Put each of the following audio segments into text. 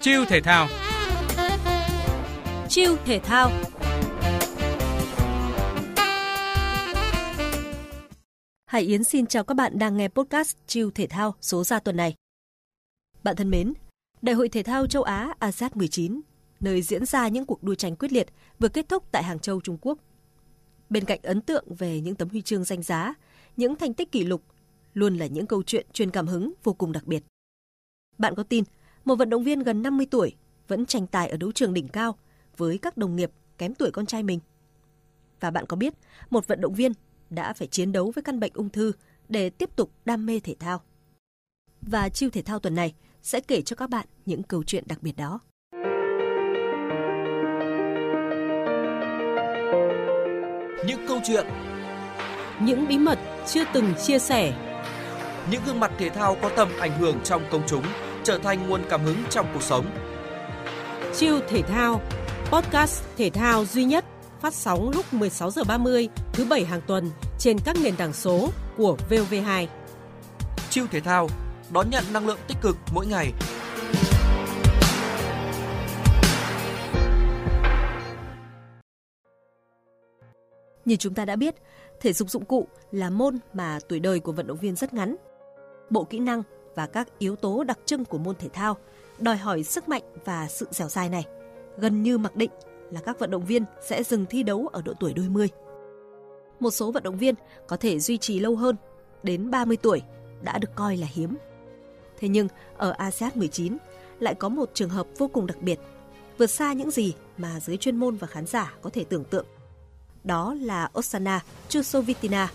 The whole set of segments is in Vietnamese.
Chiêu thể thao Chiêu thể thao Hải Yến xin chào các bạn đang nghe podcast Chiêu thể thao số ra tuần này. Bạn thân mến, Đại hội thể thao châu Á ASEAN 19, nơi diễn ra những cuộc đua tranh quyết liệt, vừa kết thúc tại Hàng Châu, Trung Quốc. Bên cạnh ấn tượng về những tấm huy chương danh giá, những thành tích kỷ lục luôn là những câu chuyện truyền cảm hứng vô cùng đặc biệt. Bạn có tin một vận động viên gần 50 tuổi vẫn tranh tài ở đấu trường đỉnh cao với các đồng nghiệp kém tuổi con trai mình? Và bạn có biết một vận động viên đã phải chiến đấu với căn bệnh ung thư để tiếp tục đam mê thể thao? Và chiêu thể thao tuần này sẽ kể cho các bạn những câu chuyện đặc biệt đó. Những câu chuyện Những bí mật chưa từng chia sẻ Những gương mặt thể thao có tầm ảnh hưởng trong công chúng trở thành nguồn cảm hứng trong cuộc sống. Chiêu thể thao, podcast thể thao duy nhất phát sóng lúc 16 giờ 30 thứ bảy hàng tuần trên các nền tảng số của VOV2. Chiêu thể thao đón nhận năng lượng tích cực mỗi ngày. Như chúng ta đã biết, thể dục dụng cụ là môn mà tuổi đời của vận động viên rất ngắn. Bộ kỹ năng và các yếu tố đặc trưng của môn thể thao đòi hỏi sức mạnh và sự dẻo dai này gần như mặc định là các vận động viên sẽ dừng thi đấu ở độ tuổi đôi mươi. Một số vận động viên có thể duy trì lâu hơn, đến 30 tuổi đã được coi là hiếm. Thế nhưng ở ASEAN 19 lại có một trường hợp vô cùng đặc biệt, vượt xa những gì mà giới chuyên môn và khán giả có thể tưởng tượng. Đó là Osana Chusovitina,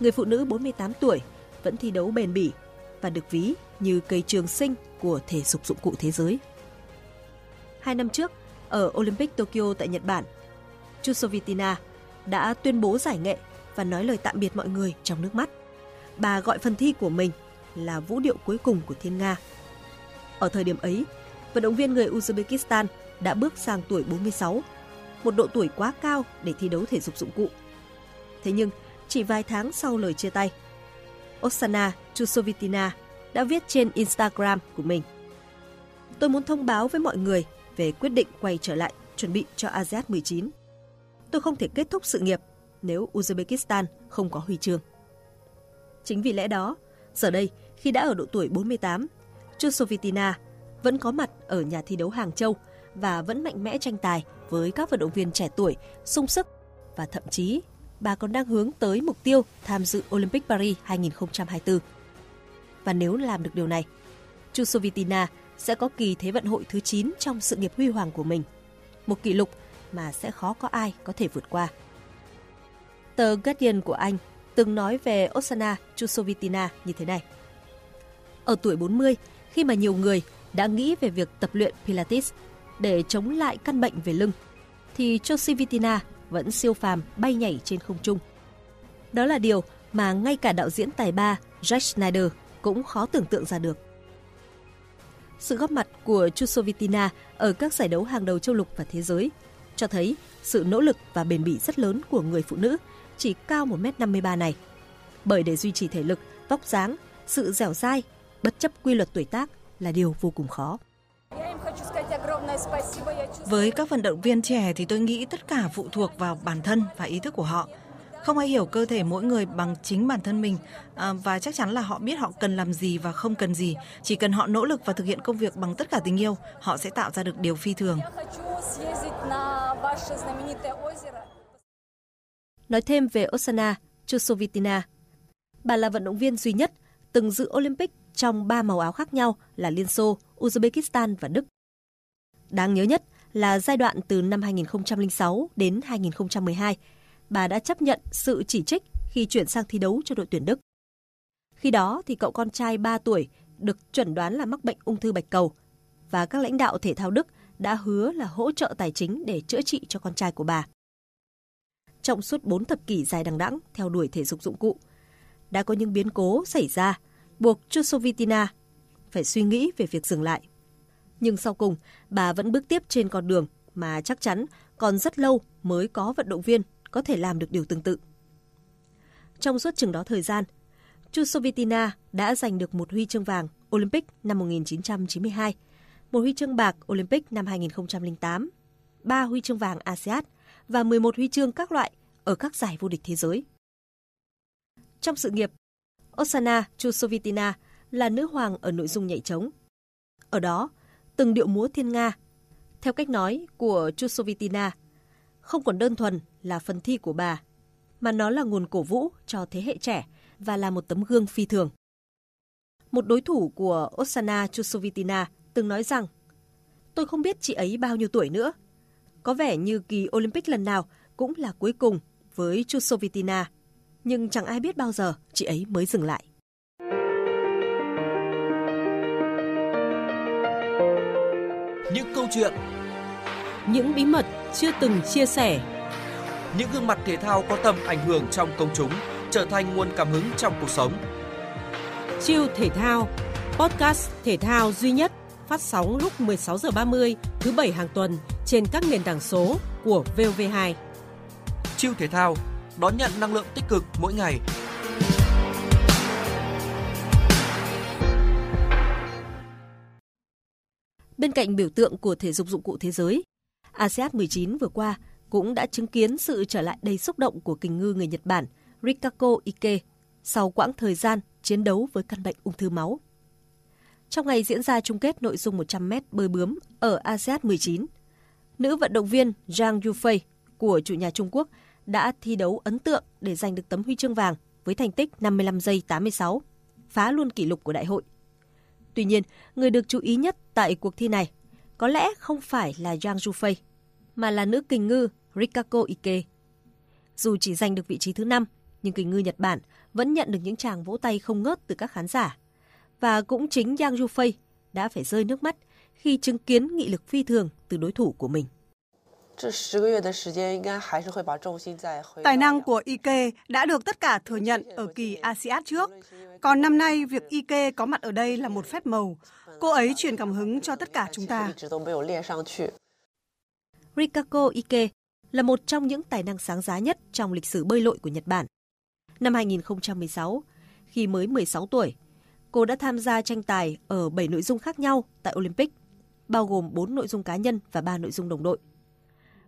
người phụ nữ 48 tuổi vẫn thi đấu bền bỉ và được ví như cây trường sinh của thể dục dụng cụ thế giới. Hai năm trước, ở Olympic Tokyo tại Nhật Bản, Chusovitina đã tuyên bố giải nghệ và nói lời tạm biệt mọi người trong nước mắt. Bà gọi phần thi của mình là vũ điệu cuối cùng của thiên Nga. Ở thời điểm ấy, vận động viên người Uzbekistan đã bước sang tuổi 46, một độ tuổi quá cao để thi đấu thể dục dụng cụ. Thế nhưng, chỉ vài tháng sau lời chia tay, Oksana Chusovitina đã viết trên Instagram của mình. Tôi muốn thông báo với mọi người về quyết định quay trở lại chuẩn bị cho ASEAN 19. Tôi không thể kết thúc sự nghiệp nếu Uzbekistan không có huy chương. Chính vì lẽ đó, giờ đây khi đã ở độ tuổi 48, Chusovitina vẫn có mặt ở nhà thi đấu Hàng Châu và vẫn mạnh mẽ tranh tài với các vận động viên trẻ tuổi, sung sức và thậm chí bà còn đang hướng tới mục tiêu tham dự Olympic Paris 2024. Và nếu làm được điều này, Chusovitina sẽ có kỳ Thế vận hội thứ 9 trong sự nghiệp huy hoàng của mình. Một kỷ lục mà sẽ khó có ai có thể vượt qua. Tờ Guardian của Anh từng nói về Osana Chusovitina như thế này. Ở tuổi 40, khi mà nhiều người đã nghĩ về việc tập luyện Pilates để chống lại căn bệnh về lưng, thì Chusovitina vẫn siêu phàm bay nhảy trên không trung. Đó là điều mà ngay cả đạo diễn tài ba Jack Snyder cũng khó tưởng tượng ra được. Sự góp mặt của Chusovitina ở các giải đấu hàng đầu châu lục và thế giới cho thấy sự nỗ lực và bền bỉ rất lớn của người phụ nữ chỉ cao 1m53 này. Bởi để duy trì thể lực, vóc dáng, sự dẻo dai, bất chấp quy luật tuổi tác là điều vô cùng khó. Với các vận động viên trẻ thì tôi nghĩ tất cả phụ thuộc vào bản thân và ý thức của họ. Không ai hiểu cơ thể mỗi người bằng chính bản thân mình à, và chắc chắn là họ biết họ cần làm gì và không cần gì. Chỉ cần họ nỗ lực và thực hiện công việc bằng tất cả tình yêu, họ sẽ tạo ra được điều phi thường. Nói thêm về Osana Chusovitina, bà là vận động viên duy nhất từng dự Olympic trong ba màu áo khác nhau là Liên Xô, Uzbekistan và Đức. Đáng nhớ nhất là giai đoạn từ năm 2006 đến 2012, bà đã chấp nhận sự chỉ trích khi chuyển sang thi đấu cho đội tuyển Đức. Khi đó thì cậu con trai 3 tuổi được chuẩn đoán là mắc bệnh ung thư bạch cầu và các lãnh đạo thể thao Đức đã hứa là hỗ trợ tài chính để chữa trị cho con trai của bà. Trong suốt 4 thập kỷ dài đằng đẵng theo đuổi thể dục dụng cụ, đã có những biến cố xảy ra buộc Chusovitina phải suy nghĩ về việc dừng lại. Nhưng sau cùng, bà vẫn bước tiếp trên con đường mà chắc chắn còn rất lâu mới có vận động viên có thể làm được điều tương tự. Trong suốt chừng đó thời gian, Chusovitina đã giành được một huy chương vàng Olympic năm 1992 một huy chương bạc Olympic năm 2008, 3 huy chương vàng ASEAN và 11 huy chương các loại ở các giải vô địch thế giới. Trong sự nghiệp, Osana Chusovitina là nữ hoàng ở nội dung nhảy trống. Ở đó, từng điệu múa thiên Nga, theo cách nói của Chusovitina, không còn đơn thuần là phần thi của bà, mà nó là nguồn cổ vũ cho thế hệ trẻ và là một tấm gương phi thường. Một đối thủ của Osana Chusovitina từng nói rằng Tôi không biết chị ấy bao nhiêu tuổi nữa. Có vẻ như kỳ Olympic lần nào cũng là cuối cùng với Chusovitina, nhưng chẳng ai biết bao giờ chị ấy mới dừng lại. Những câu chuyện những bí mật chưa từng chia sẻ Những gương mặt thể thao có tầm ảnh hưởng trong công chúng trở thành nguồn cảm hứng trong cuộc sống. Chiêu thể thao, podcast thể thao duy nhất phát sóng lúc 16 giờ 30 thứ bảy hàng tuần trên các nền tảng số của VOV2. Chiêu thể thao đón nhận năng lượng tích cực mỗi ngày. Bên cạnh biểu tượng của thể dục dụng cụ thế giới, ASEAN 19 vừa qua cũng đã chứng kiến sự trở lại đầy xúc động của kình ngư người Nhật Bản Rikako Ike sau quãng thời gian chiến đấu với căn bệnh ung thư máu. Trong ngày diễn ra chung kết nội dung 100m bơi bướm ở ASEAN 19, nữ vận động viên Zhang Yufei của chủ nhà Trung Quốc đã thi đấu ấn tượng để giành được tấm huy chương vàng với thành tích 55 giây 86, phá luôn kỷ lục của đại hội. Tuy nhiên, người được chú ý nhất tại cuộc thi này có lẽ không phải là Zhang Zhufei, mà là nữ kình ngư Rikako Ike. Dù chỉ giành được vị trí thứ 5, nhưng kình ngư Nhật Bản vẫn nhận được những tràng vỗ tay không ngớt từ các khán giả. Và cũng chính Yang Yufei đã phải rơi nước mắt khi chứng kiến nghị lực phi thường từ đối thủ của mình. Tài năng của Ike đã được tất cả thừa nhận ở kỳ ASEAN trước. Còn năm nay, việc Ike có mặt ở đây là một phép màu. Cô ấy truyền cảm hứng cho tất cả chúng ta. Rikako Ike là một trong những tài năng sáng giá nhất trong lịch sử bơi lội của Nhật Bản. Năm 2016, khi mới 16 tuổi, cô đã tham gia tranh tài ở 7 nội dung khác nhau tại Olympic, bao gồm 4 nội dung cá nhân và 3 nội dung đồng đội.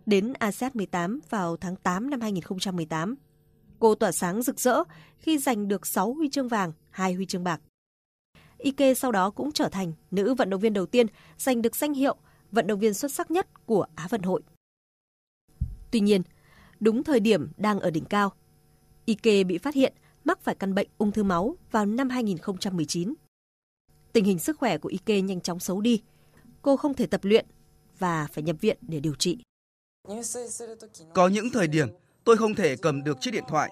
Đến ASEAN 18 vào tháng 8 năm 2018, cô tỏa sáng rực rỡ khi giành được 6 huy chương vàng, 2 huy chương bạc. Ike sau đó cũng trở thành nữ vận động viên đầu tiên giành được danh hiệu vận động viên xuất sắc nhất của Á vận hội. Tuy nhiên, đúng thời điểm đang ở đỉnh cao, Ike bị phát hiện mắc phải căn bệnh ung thư máu vào năm 2019. Tình hình sức khỏe của Ike nhanh chóng xấu đi. Cô không thể tập luyện và phải nhập viện để điều trị. Có những thời điểm tôi không thể cầm được chiếc điện thoại.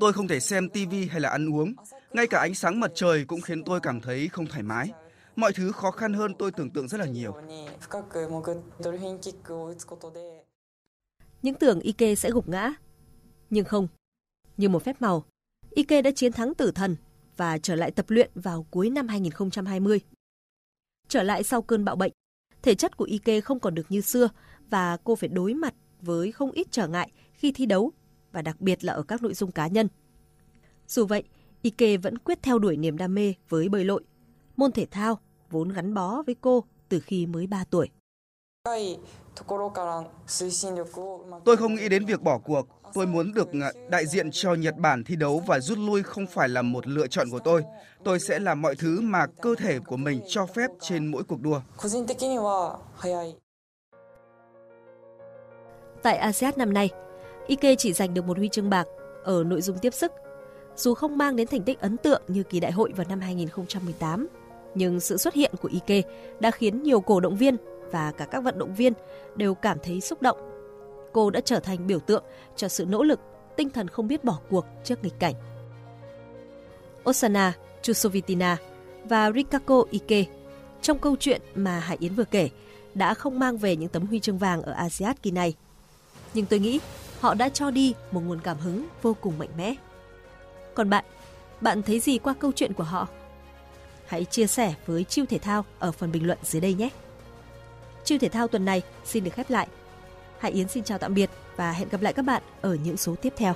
Tôi không thể xem TV hay là ăn uống. Ngay cả ánh sáng mặt trời cũng khiến tôi cảm thấy không thoải mái. Mọi thứ khó khăn hơn tôi tưởng tượng rất là nhiều. Những tưởng Ike sẽ gục ngã. Nhưng không. Như một phép màu, Ike đã chiến thắng tử thần và trở lại tập luyện vào cuối năm 2020. Trở lại sau cơn bạo bệnh, thể chất của Ike không còn được như xưa và cô phải đối mặt với không ít trở ngại khi thi đấu và đặc biệt là ở các nội dung cá nhân. Dù vậy, Ike vẫn quyết theo đuổi niềm đam mê với bơi lội, môn thể thao vốn gắn bó với cô từ khi mới 3 tuổi. Tôi không nghĩ đến việc bỏ cuộc. Tôi muốn được à, đại diện cho Nhật Bản thi đấu và rút lui không phải là một lựa chọn của tôi. Tôi sẽ làm mọi thứ mà cơ thể của mình cho phép trên mỗi cuộc đua. Tại ASEAN năm nay, Ike chỉ giành được một huy chương bạc ở nội dung tiếp sức. Dù không mang đến thành tích ấn tượng như kỳ đại hội vào năm 2018, nhưng sự xuất hiện của Ike đã khiến nhiều cổ động viên và cả các vận động viên đều cảm thấy xúc động. Cô đã trở thành biểu tượng cho sự nỗ lực, tinh thần không biết bỏ cuộc trước nghịch cảnh. Osana Chusovitina và Rikako Ike trong câu chuyện mà Hải Yến vừa kể đã không mang về những tấm huy chương vàng ở ASEAN kỳ này. Nhưng tôi nghĩ họ đã cho đi một nguồn cảm hứng vô cùng mạnh mẽ. Còn bạn, bạn thấy gì qua câu chuyện của họ? Hãy chia sẻ với Chiêu Thể Thao ở phần bình luận dưới đây nhé. Chiêu Thể Thao tuần này xin được khép lại. Hải Yến xin chào tạm biệt và hẹn gặp lại các bạn ở những số tiếp theo.